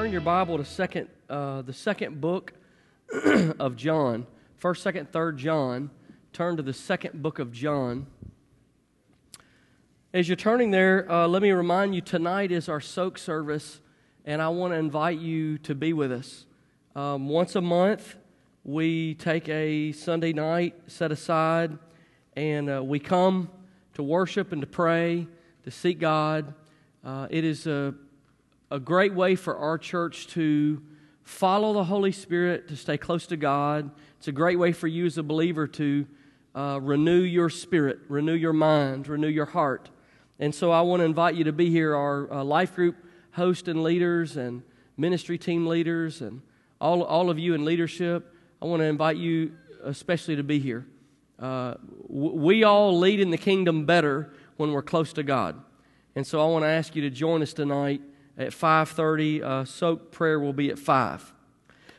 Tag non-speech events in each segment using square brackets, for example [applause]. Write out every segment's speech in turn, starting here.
Turn your Bible to second, uh, the second book [clears throat] of John. First, second, third John. Turn to the second book of John. As you're turning there, uh, let me remind you tonight is our soak service, and I want to invite you to be with us. Um, once a month, we take a Sunday night set aside, and uh, we come to worship and to pray, to seek God. Uh, it is a a great way for our church to follow the Holy Spirit, to stay close to God. It's a great way for you as a believer to uh, renew your spirit, renew your mind, renew your heart. And so I want to invite you to be here, our uh, life group host and leaders and ministry team leaders and all, all of you in leadership. I want to invite you especially to be here. Uh, we all lead in the kingdom better when we're close to God. And so I want to ask you to join us tonight at 5.30 uh, soak prayer will be at 5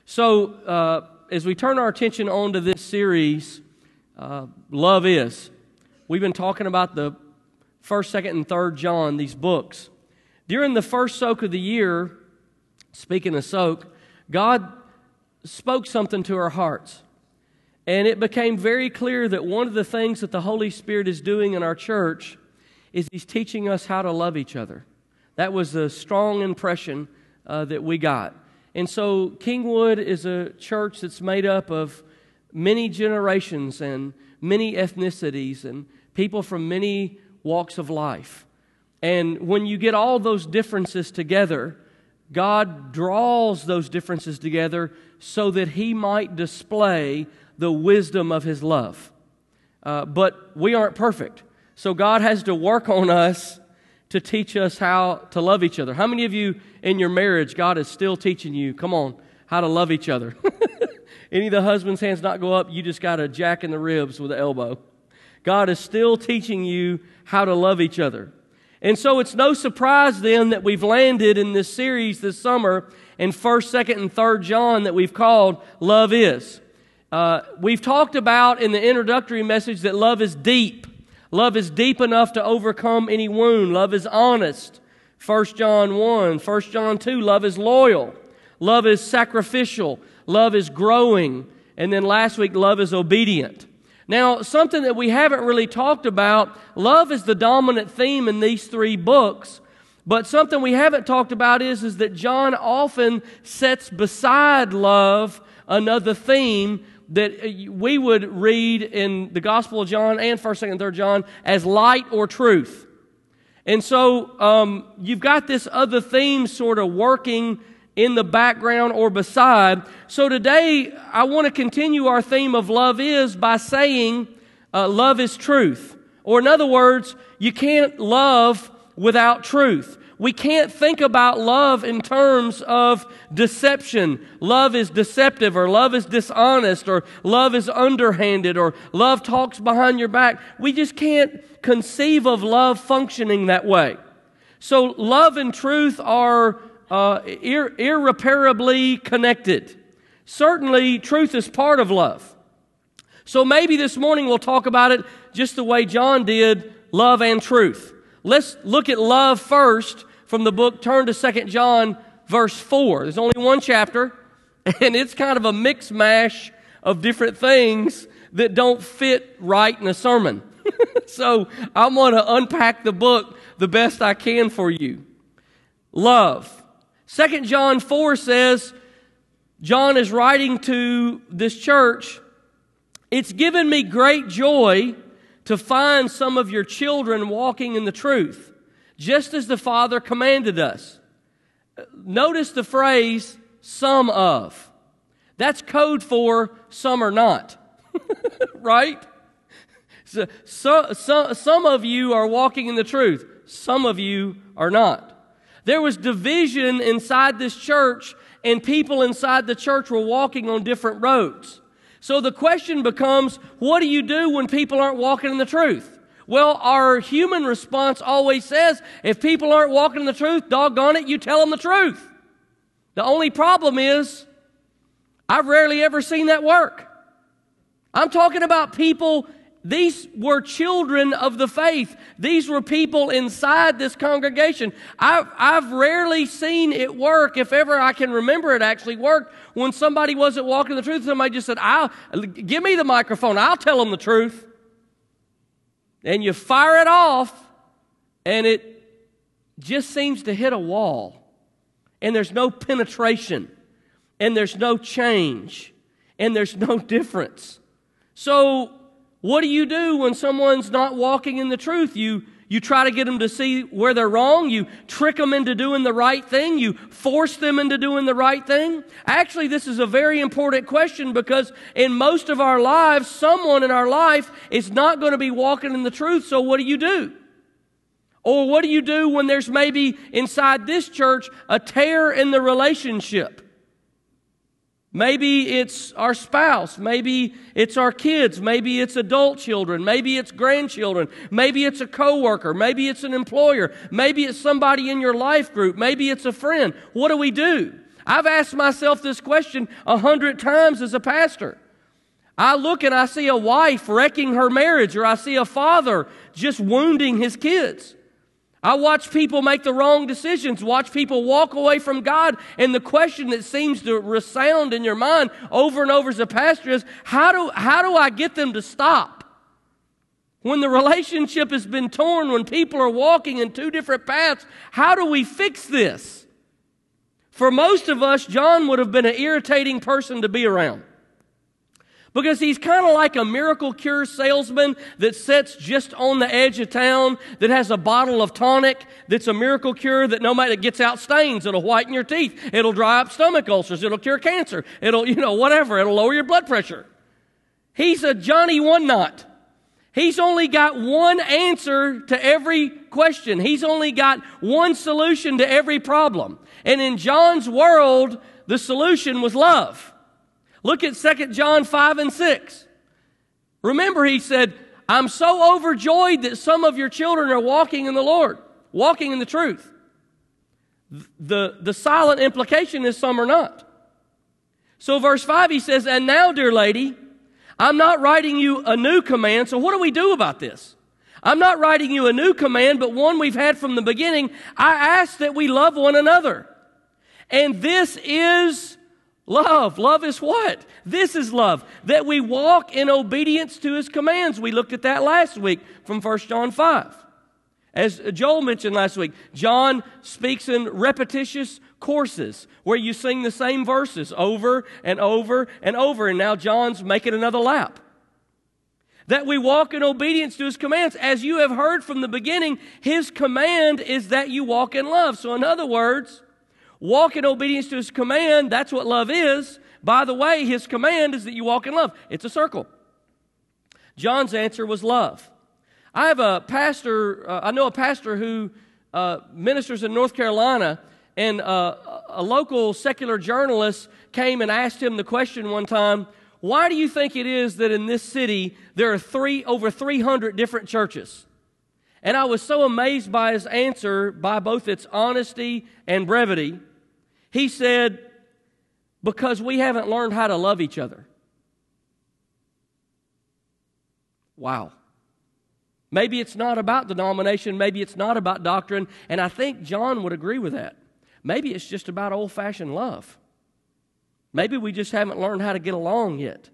so uh, as we turn our attention on to this series uh, love is we've been talking about the first second and third john these books. During the first soak of the year speaking of soak god spoke something to our hearts. And it became very clear that one of the things that the holy spirit is doing in our church is he's teaching us how to love each other that was a strong impression uh, that we got. And so, Kingwood is a church that's made up of many generations and many ethnicities and people from many walks of life. And when you get all those differences together, God draws those differences together so that He might display the wisdom of His love. Uh, but we aren't perfect. So God has to work on us to teach us how to love each other. How many of you in your marriage, God is still teaching you, come on, how to love each other? [laughs] Any of the husband's hands not go up, you just got a jack in the ribs with the elbow. God is still teaching you how to love each other. And so it's no surprise then that we've landed in this series this summer in 1st, 2nd, and 3rd John that we've called Love Is. Uh, we've talked about in the introductory message that love is deep. Love is deep enough to overcome any wound. Love is honest. 1 John 1, 1 John 2, love is loyal. Love is sacrificial. Love is growing. And then last week, love is obedient. Now, something that we haven't really talked about, love is the dominant theme in these three books. But something we haven't talked about is, is that John often sets beside love another theme that uh, we would read in the Gospel of John and 1st, 2nd, 3rd John as light or truth. And so um, you've got this other theme sort of working in the background or beside. So today I want to continue our theme of love is by saying uh, love is truth. Or in other words, you can't love without truth. We can't think about love in terms of deception. Love is deceptive, or love is dishonest, or love is underhanded, or love talks behind your back. We just can't conceive of love functioning that way. So, love and truth are uh, ir- irreparably connected. Certainly, truth is part of love. So, maybe this morning we'll talk about it just the way John did love and truth. Let's look at love first from the book, turn to 2 John, verse 4. There's only one chapter, [laughs] and it's kind of a mix mash of different things that don't fit right in a sermon. [laughs] so I want to unpack the book the best I can for you. Love. 2 John 4 says, John is writing to this church, It's given me great joy to find some of your children walking in the truth just as the Father commanded us. Notice the phrase, some of. That's code for some are not. [laughs] right? So, so, so, some of you are walking in the truth, some of you are not. There was division inside this church, and people inside the church were walking on different roads. So the question becomes what do you do when people aren't walking in the truth? Well, our human response always says, if people aren't walking in the truth, doggone it, you tell them the truth. The only problem is, I've rarely ever seen that work. I'm talking about people these were children of the faith. These were people inside this congregation. I've, I've rarely seen it work, if ever I can remember it actually worked, when somebody wasn't walking the truth. Somebody just said, I'll, give me the microphone. I'll tell them the truth. And you fire it off, and it just seems to hit a wall. And there's no penetration, and there's no change, and there's no difference. So, what do you do when someone's not walking in the truth? You, you try to get them to see where they're wrong. You trick them into doing the right thing. You force them into doing the right thing. Actually, this is a very important question because in most of our lives, someone in our life is not going to be walking in the truth. So what do you do? Or what do you do when there's maybe inside this church a tear in the relationship? Maybe it's our spouse. Maybe it's our kids. Maybe it's adult children. Maybe it's grandchildren. Maybe it's a coworker. Maybe it's an employer. Maybe it's somebody in your life group. Maybe it's a friend. What do we do? I've asked myself this question a hundred times as a pastor. I look and I see a wife wrecking her marriage, or I see a father just wounding his kids. I watch people make the wrong decisions, watch people walk away from God, and the question that seems to resound in your mind over and over as a pastor is how do, how do I get them to stop? When the relationship has been torn, when people are walking in two different paths, how do we fix this? For most of us, John would have been an irritating person to be around. Because he's kind of like a miracle cure salesman that sits just on the edge of town that has a bottle of tonic that's a miracle cure that no matter gets out stains, it'll whiten your teeth, it'll dry up stomach ulcers, it'll cure cancer, it'll, you know, whatever, it'll lower your blood pressure. He's a Johnny One Note. He's only got one answer to every question. He's only got one solution to every problem. And in John's world, the solution was love. Look at 2 John 5 and 6. Remember, he said, I'm so overjoyed that some of your children are walking in the Lord, walking in the truth. The, the silent implication is some are not. So, verse 5, he says, And now, dear lady, I'm not writing you a new command. So, what do we do about this? I'm not writing you a new command, but one we've had from the beginning. I ask that we love one another. And this is Love. Love is what? This is love. That we walk in obedience to his commands. We looked at that last week from 1 John 5. As Joel mentioned last week, John speaks in repetitious courses where you sing the same verses over and over and over. And now John's making another lap. That we walk in obedience to his commands. As you have heard from the beginning, his command is that you walk in love. So, in other words, Walk in obedience to his command. That's what love is. By the way, his command is that you walk in love. It's a circle. John's answer was love. I have a pastor, uh, I know a pastor who uh, ministers in North Carolina, and uh, a local secular journalist came and asked him the question one time why do you think it is that in this city there are three over 300 different churches and i was so amazed by his answer by both its honesty and brevity he said, Because we haven't learned how to love each other. Wow. Maybe it's not about denomination, maybe it's not about doctrine, and I think John would agree with that. Maybe it's just about old fashioned love. Maybe we just haven't learned how to get along yet.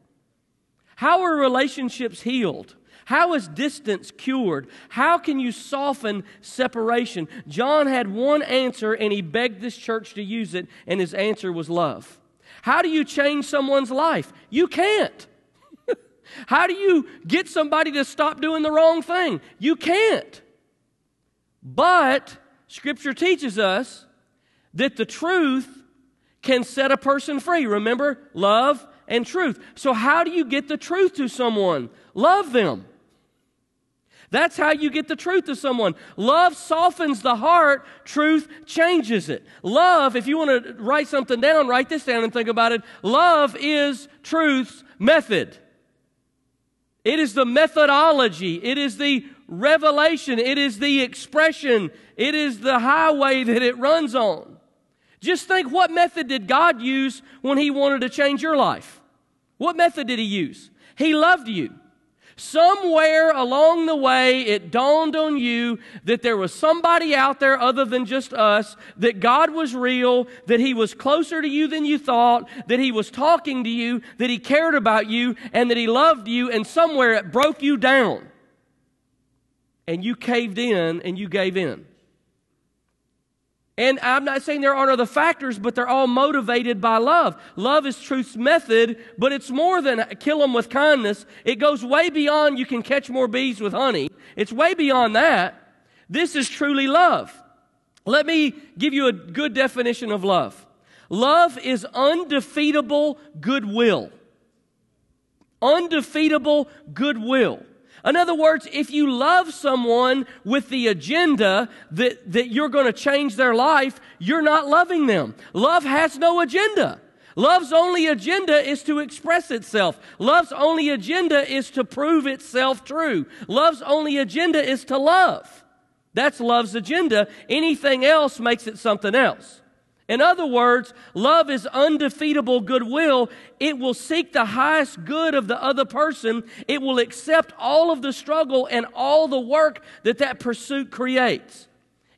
How are relationships healed? How is distance cured? How can you soften separation? John had one answer and he begged this church to use it, and his answer was love. How do you change someone's life? You can't. [laughs] How do you get somebody to stop doing the wrong thing? You can't. But Scripture teaches us that the truth can set a person free. Remember, love and truth. So, how do you get the truth to someone? Love them. That's how you get the truth to someone. Love softens the heart, truth changes it. Love, if you want to write something down, write this down and think about it. Love is truth's method. It is the methodology, it is the revelation, it is the expression, it is the highway that it runs on. Just think what method did God use when He wanted to change your life? What method did He use? He loved you. Somewhere along the way, it dawned on you that there was somebody out there other than just us, that God was real, that He was closer to you than you thought, that He was talking to you, that He cared about you, and that He loved you, and somewhere it broke you down. And you caved in and you gave in. And I'm not saying there aren't other factors, but they're all motivated by love. Love is truth's method, but it's more than kill them with kindness. It goes way beyond you can catch more bees with honey. It's way beyond that. This is truly love. Let me give you a good definition of love. Love is undefeatable goodwill. Undefeatable goodwill. In other words, if you love someone with the agenda that, that you're going to change their life, you're not loving them. Love has no agenda. Love's only agenda is to express itself. Love's only agenda is to prove itself true. Love's only agenda is to love. That's love's agenda. Anything else makes it something else. In other words, love is undefeatable goodwill. It will seek the highest good of the other person. It will accept all of the struggle and all the work that that pursuit creates.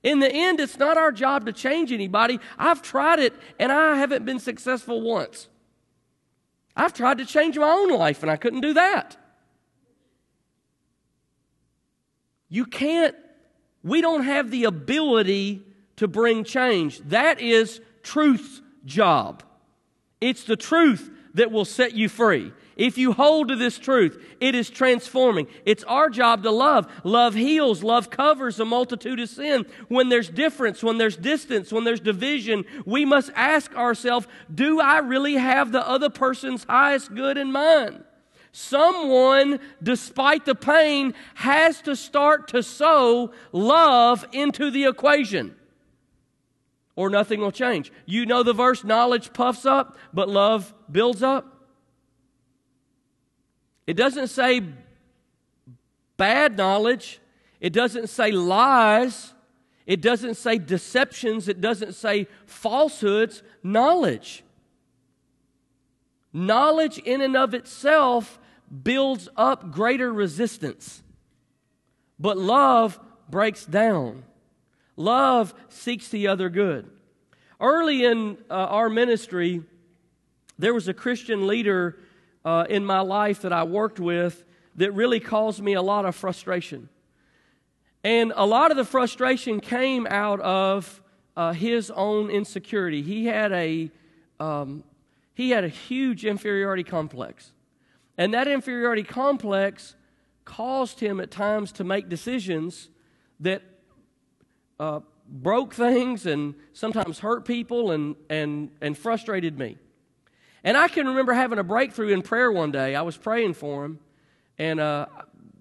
In the end, it's not our job to change anybody. I've tried it and I haven't been successful once. I've tried to change my own life and I couldn't do that. You can't, we don't have the ability to bring change. That is truth's job. It's the truth that will set you free. If you hold to this truth, it is transforming. It's our job to love. Love heals. Love covers a multitude of sin. When there's difference, when there's distance, when there's division, we must ask ourselves, do I really have the other person's highest good in mind? Someone, despite the pain, has to start to sow love into the equation or nothing will change. You know the verse knowledge puffs up, but love builds up. It doesn't say bad knowledge, it doesn't say lies, it doesn't say deceptions, it doesn't say falsehoods. Knowledge. Knowledge in and of itself builds up greater resistance, but love breaks down. Love seeks the other good. Early in uh, our ministry, there was a Christian leader uh, in my life that I worked with that really caused me a lot of frustration. And a lot of the frustration came out of uh, his own insecurity. He had a um, he had a huge inferiority complex, and that inferiority complex caused him at times to make decisions that uh, broke things and sometimes hurt people and, and, and frustrated me. And I can remember having a breakthrough in prayer one day. I was praying for him, and uh,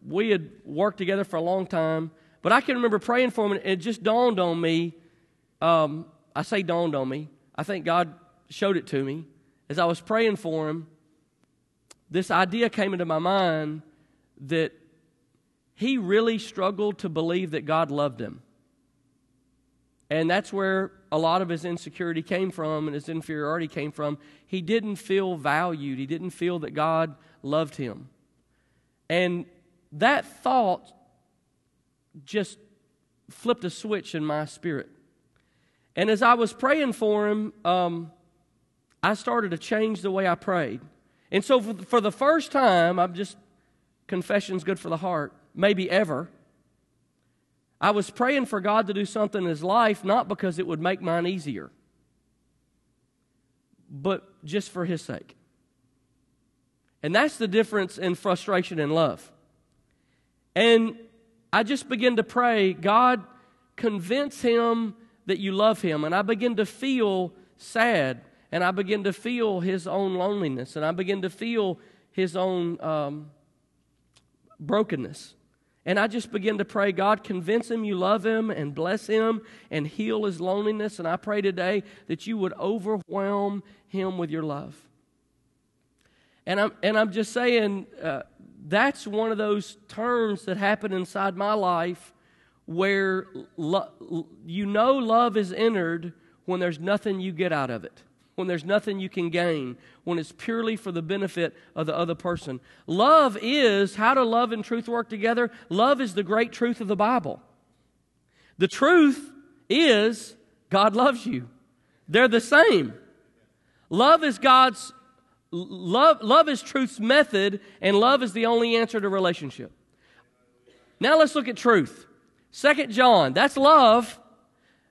we had worked together for a long time. But I can remember praying for him, and it just dawned on me. Um, I say dawned on me. I think God showed it to me. As I was praying for him, this idea came into my mind that he really struggled to believe that God loved him. And that's where a lot of his insecurity came from and his inferiority came from. He didn't feel valued, he didn't feel that God loved him. And that thought just flipped a switch in my spirit. And as I was praying for him, um, I started to change the way I prayed. And so for, the first time, I'm just, confession's good for the heart, maybe ever. I was praying for God to do something in his life, not because it would make mine easier, but just for his sake. And that's the difference in frustration and love. And I just begin to pray, God, convince him that you love him. And I begin to feel sad, and I begin to feel his own loneliness, and I begin to feel his own um, brokenness. And I just begin to pray, God, convince him you love him and bless him and heal his loneliness. And I pray today that you would overwhelm him with your love. And I'm, and I'm just saying, uh, that's one of those turns that happen inside my life where lo- you know love is entered when there's nothing you get out of it. When there's nothing you can gain, when it's purely for the benefit of the other person. Love is how to love and truth work together. Love is the great truth of the Bible. The truth is God loves you. They're the same. Love is God's love love is truth's method and love is the only answer to relationship. Now let's look at truth. Second John, that's love.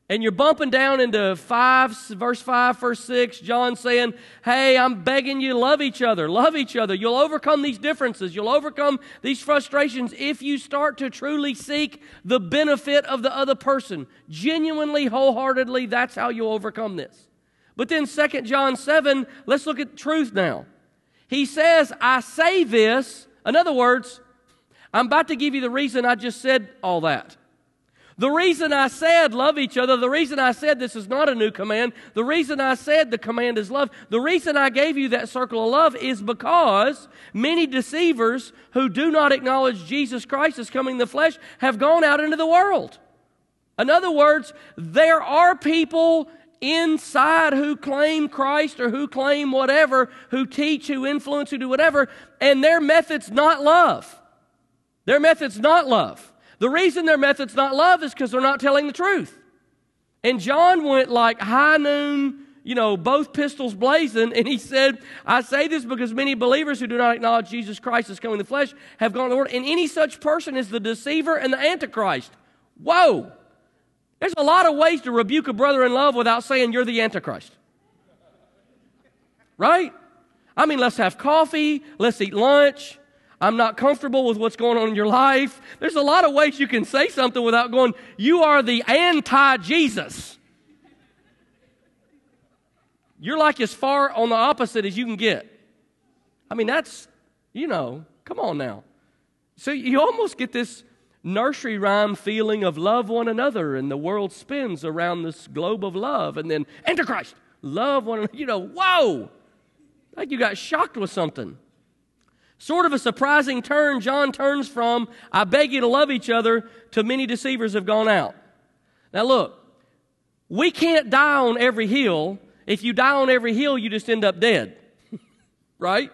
And you're bumping down into 5, verse 5, verse 6, John saying, Hey, I'm begging you, love each other, love each other. You'll overcome these differences, you'll overcome these frustrations if you start to truly seek the benefit of the other person. Genuinely, wholeheartedly, that's how you'll overcome this. But then 2 John 7, let's look at truth now. He says, I say this, in other words, I'm about to give you the reason I just said all that. The reason I said love each other, the reason I said this is not a new command, the reason I said the command is love, the reason I gave you that circle of love is because many deceivers who do not acknowledge Jesus Christ as coming in the flesh have gone out into the world. In other words, there are people inside who claim Christ or who claim whatever, who teach, who influence, who do whatever, and their method's not love. Their method's not love. The reason their method's not love is because they're not telling the truth. And John went like high noon, you know, both pistols blazing, and he said, I say this because many believers who do not acknowledge Jesus Christ as coming in the flesh have gone to the world, and any such person is the deceiver and the antichrist. Whoa! There's a lot of ways to rebuke a brother in love without saying you're the antichrist. Right? I mean, let's have coffee, let's eat lunch, I'm not comfortable with what's going on in your life. There's a lot of ways you can say something without going, You are the anti Jesus. You're like as far on the opposite as you can get. I mean, that's, you know, come on now. So you almost get this nursery rhyme feeling of love one another, and the world spins around this globe of love, and then Antichrist, love one another. You know, whoa! Like you got shocked with something. Sort of a surprising turn, John turns from, I beg you to love each other, to many deceivers have gone out. Now look, we can't die on every hill. If you die on every hill, you just end up dead. [laughs] right?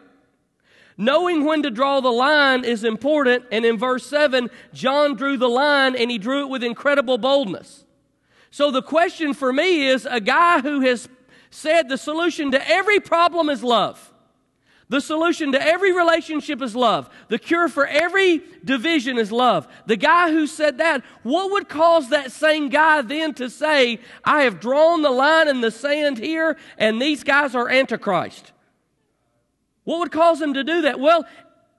Knowing when to draw the line is important, and in verse 7, John drew the line and he drew it with incredible boldness. So the question for me is a guy who has said the solution to every problem is love. The solution to every relationship is love. The cure for every division is love. The guy who said that, what would cause that same guy then to say, I have drawn the line in the sand here and these guys are Antichrist? What would cause him to do that? Well,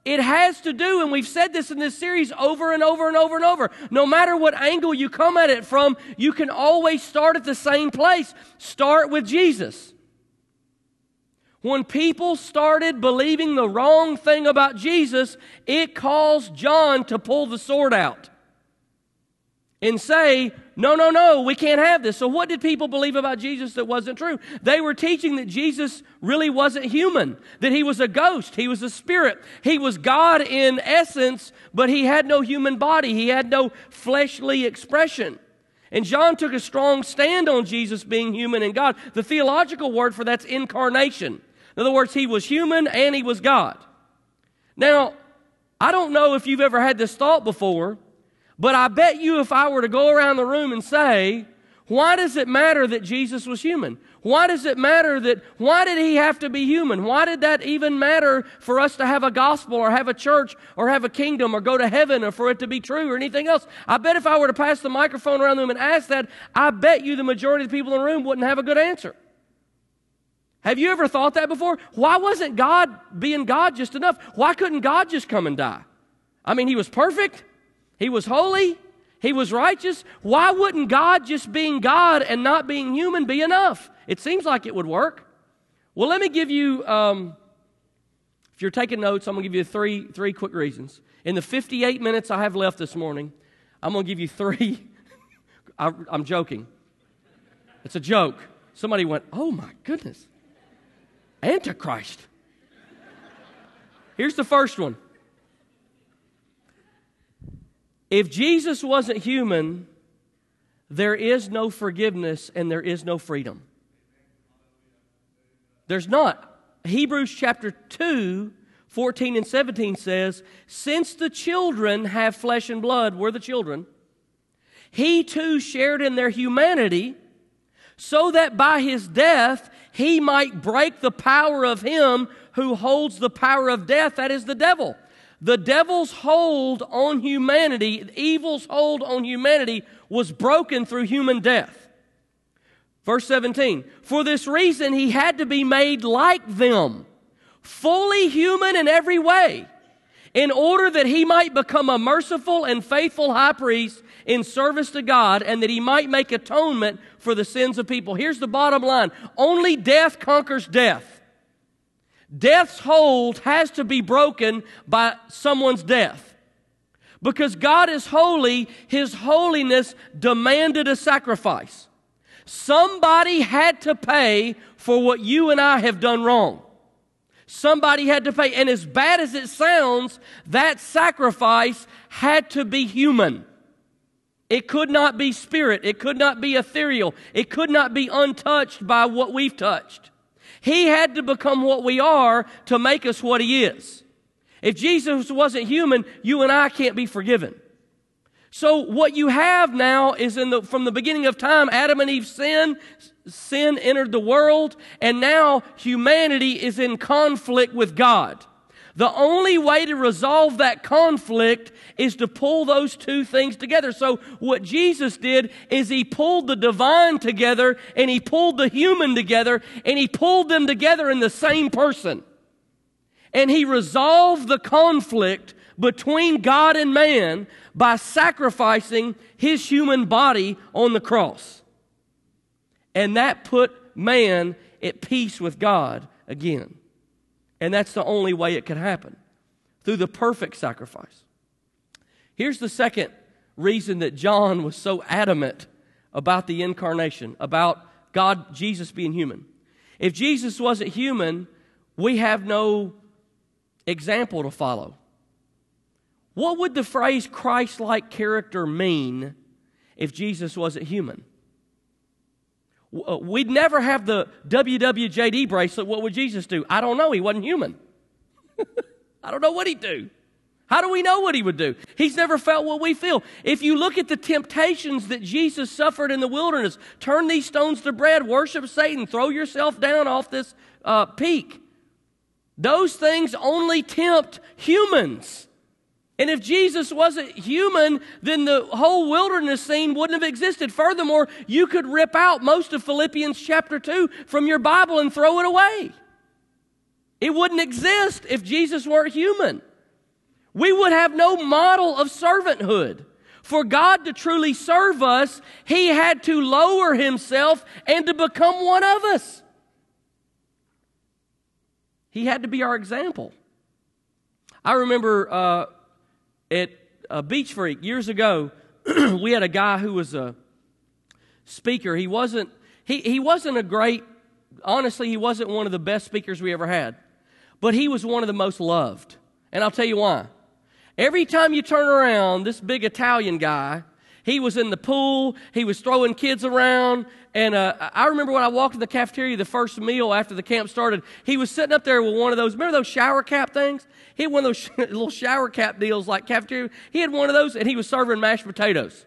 it has to do, and we've said this in this series over and over and over and over. No matter what angle you come at it from, you can always start at the same place. Start with Jesus. When people started believing the wrong thing about Jesus, it caused John to pull the sword out and say, no, no, no, we can't have this. So, what did people believe about Jesus that wasn't true? They were teaching that Jesus really wasn't human, that he was a ghost, he was a spirit, he was God in essence, but he had no human body, he had no fleshly expression. And John took a strong stand on Jesus being human and God. The theological word for that's incarnation. In other words, he was human and he was God. Now, I don't know if you've ever had this thought before, but I bet you if I were to go around the room and say, why does it matter that Jesus was human? Why does it matter that, why did he have to be human? Why did that even matter for us to have a gospel or have a church or have a kingdom or go to heaven or for it to be true or anything else? I bet if I were to pass the microphone around the room and ask that, I bet you the majority of the people in the room wouldn't have a good answer. Have you ever thought that before? Why wasn't God being God just enough? Why couldn't God just come and die? I mean, He was perfect, He was holy, He was righteous. Why wouldn't God just being God and not being human be enough? It seems like it would work. Well, let me give you, um, if you're taking notes, I'm going to give you three, three quick reasons. In the 58 minutes I have left this morning, I'm going to give you three. [laughs] I, I'm joking. It's a joke. Somebody went, oh my goodness. Antichrist. Here's the first one. If Jesus wasn't human, there is no forgiveness and there is no freedom. There's not. Hebrews chapter 2, 14 and 17 says, Since the children have flesh and blood, we're the children, he too shared in their humanity, so that by his death he might break the power of him who holds the power of death, that is the devil. The devil's hold on humanity, evil's hold on humanity, was broken through human death. Verse 17, for this reason he had to be made like them, fully human in every way, in order that he might become a merciful and faithful high priest in service to God and that he might make atonement for the sins of people. Here's the bottom line only death conquers death. Death's hold has to be broken by someone's death. Because God is holy, His holiness demanded a sacrifice. Somebody had to pay for what you and I have done wrong. Somebody had to pay. And as bad as it sounds, that sacrifice had to be human. It could not be spirit. It could not be ethereal. It could not be untouched by what we've touched. He had to become what we are to make us what He is. If Jesus wasn't human, you and I can't be forgiven. So what you have now is in the, from the beginning of time, Adam and Eve sin, sin entered the world, and now humanity is in conflict with God. The only way to resolve that conflict is to pull those two things together. So what Jesus did is he pulled the divine together and he pulled the human together and he pulled them together in the same person. And he resolved the conflict between God and man by sacrificing his human body on the cross. And that put man at peace with God again. And that's the only way it could happen through the perfect sacrifice. Here's the second reason that John was so adamant about the incarnation, about God, Jesus being human. If Jesus wasn't human, we have no example to follow. What would the phrase Christ like character mean if Jesus wasn't human? Uh, we'd never have the WWJD bracelet. What would Jesus do? I don't know. He wasn't human. [laughs] I don't know what he'd do. How do we know what he would do? He's never felt what we feel. If you look at the temptations that Jesus suffered in the wilderness, turn these stones to bread, worship Satan, throw yourself down off this uh, peak. Those things only tempt humans. And if Jesus wasn't human, then the whole wilderness scene wouldn't have existed. Furthermore, you could rip out most of Philippians chapter 2 from your Bible and throw it away. It wouldn't exist if Jesus weren't human. We would have no model of servanthood. For God to truly serve us, He had to lower Himself and to become one of us. He had to be our example. I remember uh, at a Beach Freak years ago, [clears throat] we had a guy who was a speaker. He wasn't, he, he wasn't a great, honestly, he wasn't one of the best speakers we ever had, but he was one of the most loved. And I'll tell you why. Every time you turn around, this big Italian guy, he was in the pool, he was throwing kids around. And uh, I remember when I walked to the cafeteria the first meal after the camp started, he was sitting up there with one of those, remember those shower cap things? He had one of those [laughs] little shower cap deals like cafeteria. He had one of those and he was serving mashed potatoes.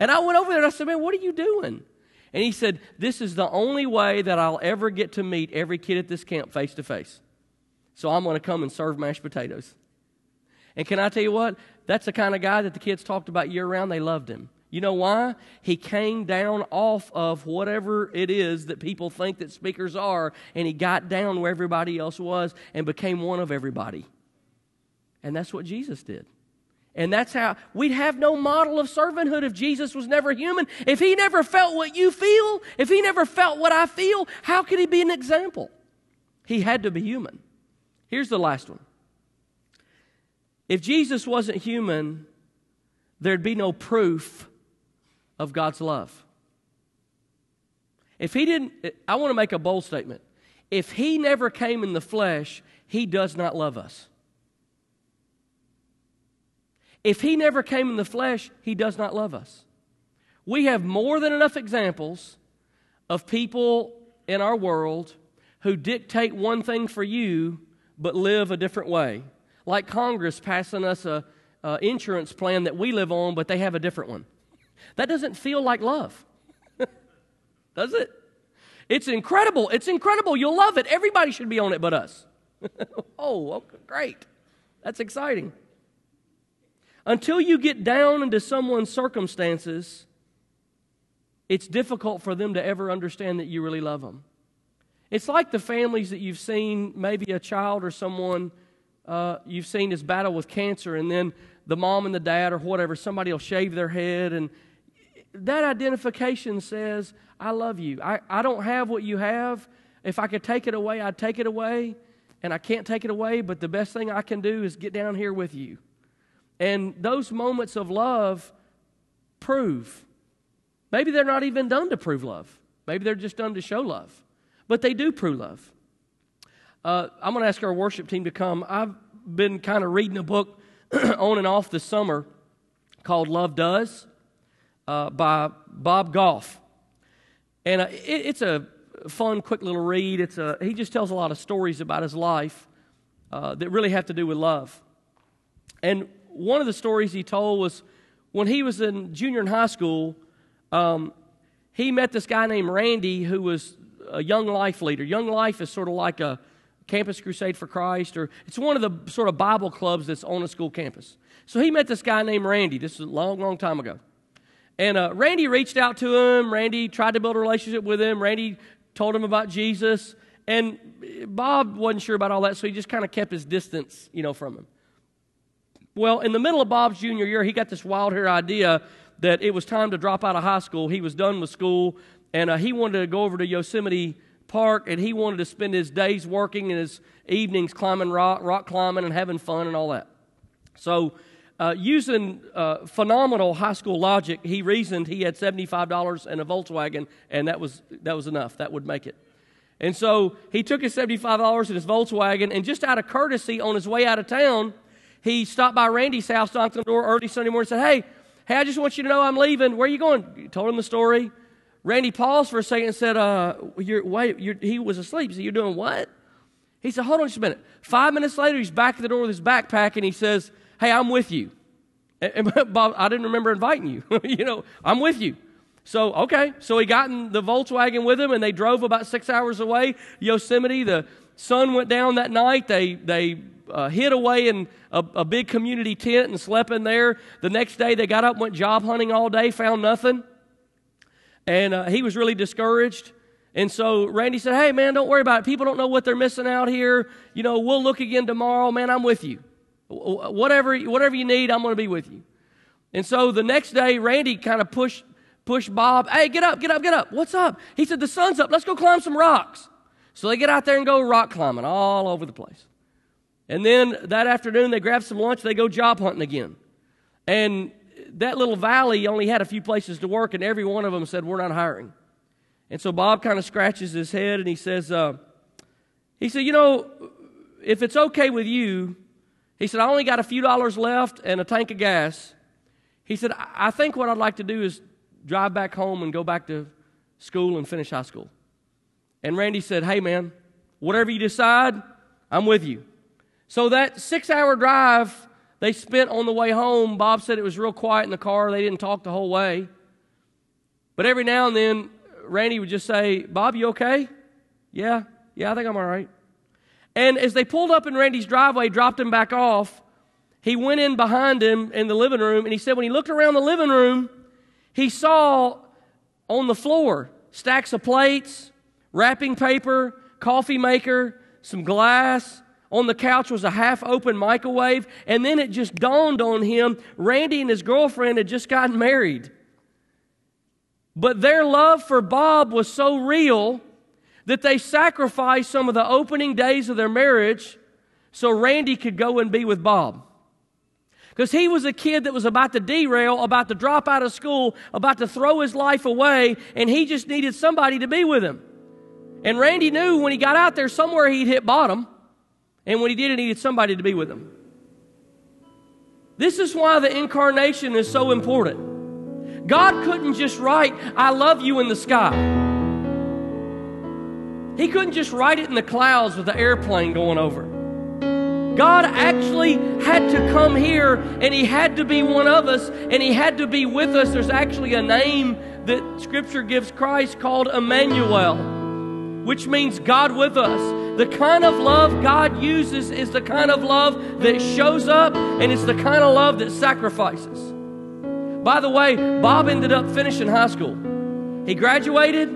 And I went over there and I said, Man, what are you doing? And he said, This is the only way that I'll ever get to meet every kid at this camp face to face. So I'm going to come and serve mashed potatoes. And can I tell you what? That's the kind of guy that the kids talked about year round. They loved him. You know why? He came down off of whatever it is that people think that speakers are, and he got down where everybody else was and became one of everybody. And that's what Jesus did. And that's how we'd have no model of servanthood if Jesus was never human. If he never felt what you feel, if he never felt what I feel, how could he be an example? He had to be human. Here's the last one if Jesus wasn't human, there'd be no proof of God's love. If he didn't, I want to make a bold statement. If he never came in the flesh, he does not love us. If he never came in the flesh, he does not love us. We have more than enough examples of people in our world who dictate one thing for you but live a different way. Like Congress passing us a, a insurance plan that we live on, but they have a different one. That doesn't feel like love, [laughs] does it? It's incredible. It's incredible. You'll love it. Everybody should be on it but us. [laughs] oh, okay, great. That's exciting. Until you get down into someone's circumstances, it's difficult for them to ever understand that you really love them. It's like the families that you've seen, maybe a child or someone uh, you've seen his battle with cancer, and then the mom and the dad or whatever, somebody will shave their head, and that identification says, I love you. I, I don't have what you have. If I could take it away, I'd take it away, and I can't take it away, but the best thing I can do is get down here with you. And those moments of love prove. Maybe they're not even done to prove love. Maybe they're just done to show love but they do prove love. Uh, I'm going to ask our worship team to come. I've been kind of reading a book [clears throat] on and off this summer called Love Does uh, by Bob Goff. And uh, it, it's a fun, quick little read. It's a, he just tells a lot of stories about his life uh, that really have to do with love. And one of the stories he told was when he was in junior in high school, um, he met this guy named Randy who was a young life leader. Young life is sort of like a campus crusade for Christ, or it's one of the sort of Bible clubs that's on a school campus. So he met this guy named Randy. This is a long, long time ago. And uh, Randy reached out to him. Randy tried to build a relationship with him. Randy told him about Jesus. And Bob wasn't sure about all that, so he just kind of kept his distance, you know, from him. Well, in the middle of Bob's junior year, he got this wild hair idea that it was time to drop out of high school. He was done with school and uh, he wanted to go over to Yosemite Park, and he wanted to spend his days working and his evenings climbing rock, rock climbing, and having fun and all that. So, uh, using uh, phenomenal high school logic, he reasoned he had $75 and a Volkswagen, and that was, that was enough. That would make it. And so he took his $75 and his Volkswagen, and just out of courtesy on his way out of town, he stopped by Randy's house, knocked on the door early Sunday morning, and said, Hey, hey, I just want you to know I'm leaving. Where are you going? He told him the story. Randy paused for a second and said, uh, you're, wait, you're, he was asleep. Said, You're doing what? He said, Hold on just a minute. Five minutes later, he's back at the door with his backpack and he says, Hey, I'm with you. And, and [laughs] Bob, I didn't remember inviting you. [laughs] you know, I'm with you. So, okay. So he got in the Volkswagen with him and they drove about six hours away, Yosemite. The sun went down that night. They, they uh, hid away in a, a big community tent and slept in there. The next day, they got up, went job hunting all day, found nothing. And uh, he was really discouraged. And so Randy said, Hey, man, don't worry about it. People don't know what they're missing out here. You know, we'll look again tomorrow. Man, I'm with you. Whatever, whatever you need, I'm going to be with you. And so the next day, Randy kind of pushed, pushed Bob. Hey, get up, get up, get up. What's up? He said, The sun's up. Let's go climb some rocks. So they get out there and go rock climbing all over the place. And then that afternoon, they grab some lunch. They go job hunting again. And that little valley only had a few places to work, and every one of them said, We're not hiring. And so Bob kind of scratches his head and he says, uh, He said, You know, if it's okay with you, he said, I only got a few dollars left and a tank of gas. He said, I think what I'd like to do is drive back home and go back to school and finish high school. And Randy said, Hey, man, whatever you decide, I'm with you. So that six hour drive they spent on the way home. Bob said it was real quiet in the car. They didn't talk the whole way. But every now and then, Randy would just say, Bob, you okay? Yeah, yeah, I think I'm all right. And as they pulled up in Randy's driveway, dropped him back off, he went in behind him in the living room, and he said when he looked around the living room, he saw on the floor stacks of plates, wrapping paper, coffee maker, some glass, on the couch was a half open microwave, and then it just dawned on him Randy and his girlfriend had just gotten married. But their love for Bob was so real that they sacrificed some of the opening days of their marriage so Randy could go and be with Bob. Because he was a kid that was about to derail, about to drop out of school, about to throw his life away, and he just needed somebody to be with him. And Randy knew when he got out there somewhere he'd hit bottom. And when he did, he needed somebody to be with him. This is why the incarnation is so important. God couldn't just write, I love you in the sky. He couldn't just write it in the clouds with the airplane going over. God actually had to come here and He had to be one of us and He had to be with us. There's actually a name that Scripture gives Christ called Emmanuel, which means God with us. The kind of love God uses is the kind of love that shows up and it's the kind of love that sacrifices. By the way, Bob ended up finishing high school. He graduated,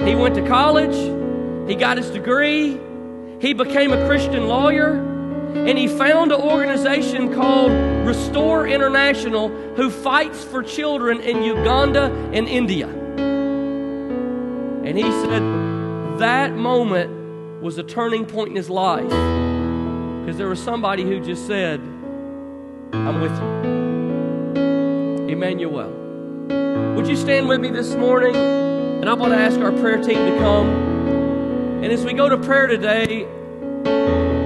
he went to college, he got his degree, he became a Christian lawyer and he found an organization called Restore International who fights for children in Uganda and India. And he said that moment was a turning point in his life because there was somebody who just said, I'm with you. Emmanuel. Would you stand with me this morning? And I want to ask our prayer team to come. And as we go to prayer today,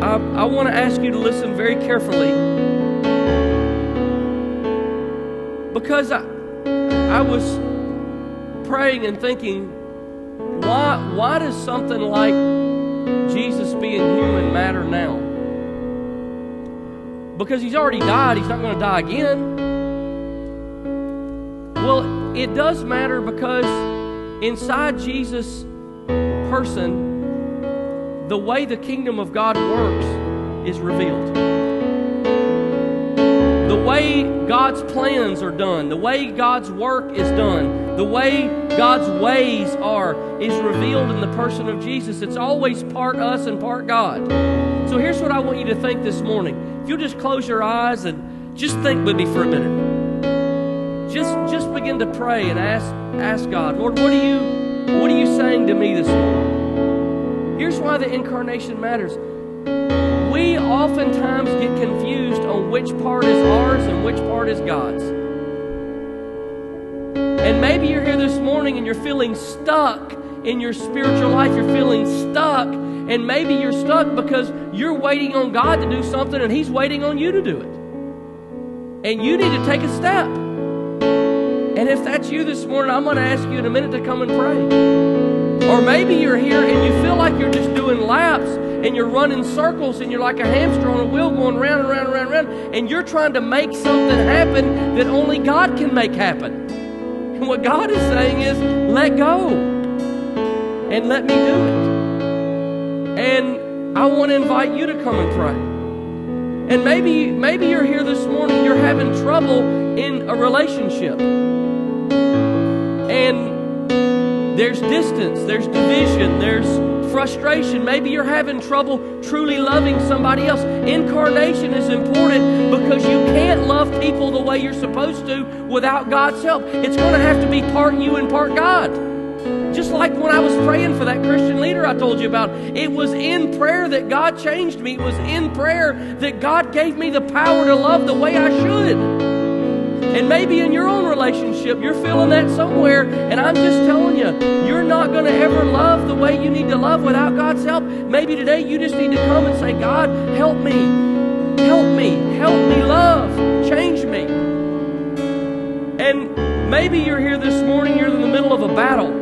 I, I want to ask you to listen very carefully because I, I was praying and thinking, why, why does something like Jesus being human matter now? Because he's already died, he's not going to die again. Well, it does matter because inside Jesus' person, the way the kingdom of God works is revealed. The way God's plans are done, the way God's work is done, the way God's ways are is revealed in the person of Jesus. It's always part us and part God. So here's what I want you to think this morning. If you'll just close your eyes and just think with me for a minute. Just just begin to pray and ask ask God, Lord, what are you what are you saying to me this morning? Here's why the incarnation matters. Oftentimes get confused on which part is ours and which part is God's. And maybe you're here this morning and you're feeling stuck in your spiritual life. You're feeling stuck. And maybe you're stuck because you're waiting on God to do something and He's waiting on you to do it. And you need to take a step. And if that's you this morning, I'm going to ask you in a minute to come and pray. Or maybe you're here and you feel like you're just doing laps and you're running circles and you're like a hamster on a wheel going round and round and round and round and you're trying to make something happen that only God can make happen. And what God is saying is, let go and let me do it. And I want to invite you to come and pray. And maybe maybe you're here this morning, you're having trouble in a relationship. And there's distance, there's division, there's frustration. Maybe you're having trouble truly loving somebody else. Incarnation is important because you can't love people the way you're supposed to without God's help. It's going to have to be part you and part God. Just like when I was praying for that Christian leader I told you about, it was in prayer that God changed me. It was in prayer that God gave me the power to love the way I should. And maybe in your own relationship, you're feeling that somewhere. And I'm just telling you, you're not going to ever love the way you need to love without God's help. Maybe today you just need to come and say, God, help me. Help me. Help me love. Change me. And maybe you're here this morning, you're in the middle of a battle.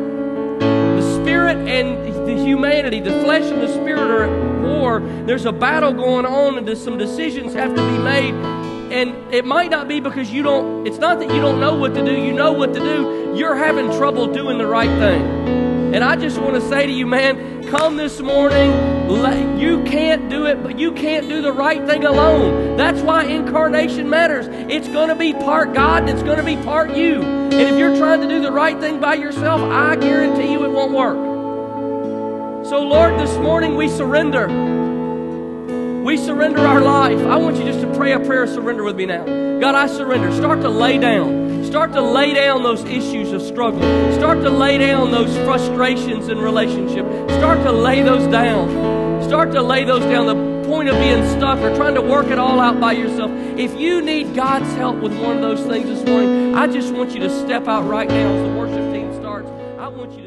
The spirit and the humanity, the flesh and the spirit are at war. There's a battle going on, and some decisions have to be made and it might not be because you don't, it's not that you don't know what to do, you know what to do. You're having trouble doing the right thing. And I just want to say to you, man, come this morning. You can't do it, but you can't do the right thing alone. That's why incarnation matters. It's going to be part God and it's going to be part you. And if you're trying to do the right thing by yourself, I guarantee you it won't work. So, Lord, this morning we surrender. We surrender our life. I want you just to pray a prayer of surrender with me now. God, I surrender. Start to lay down. Start to lay down those issues of struggle. Start to lay down those frustrations in relationship. Start to lay those down. Start to lay those down. The point of being stuck or trying to work it all out by yourself. If you need God's help with one of those things this morning, I just want you to step out right now as the worship team starts. I want you to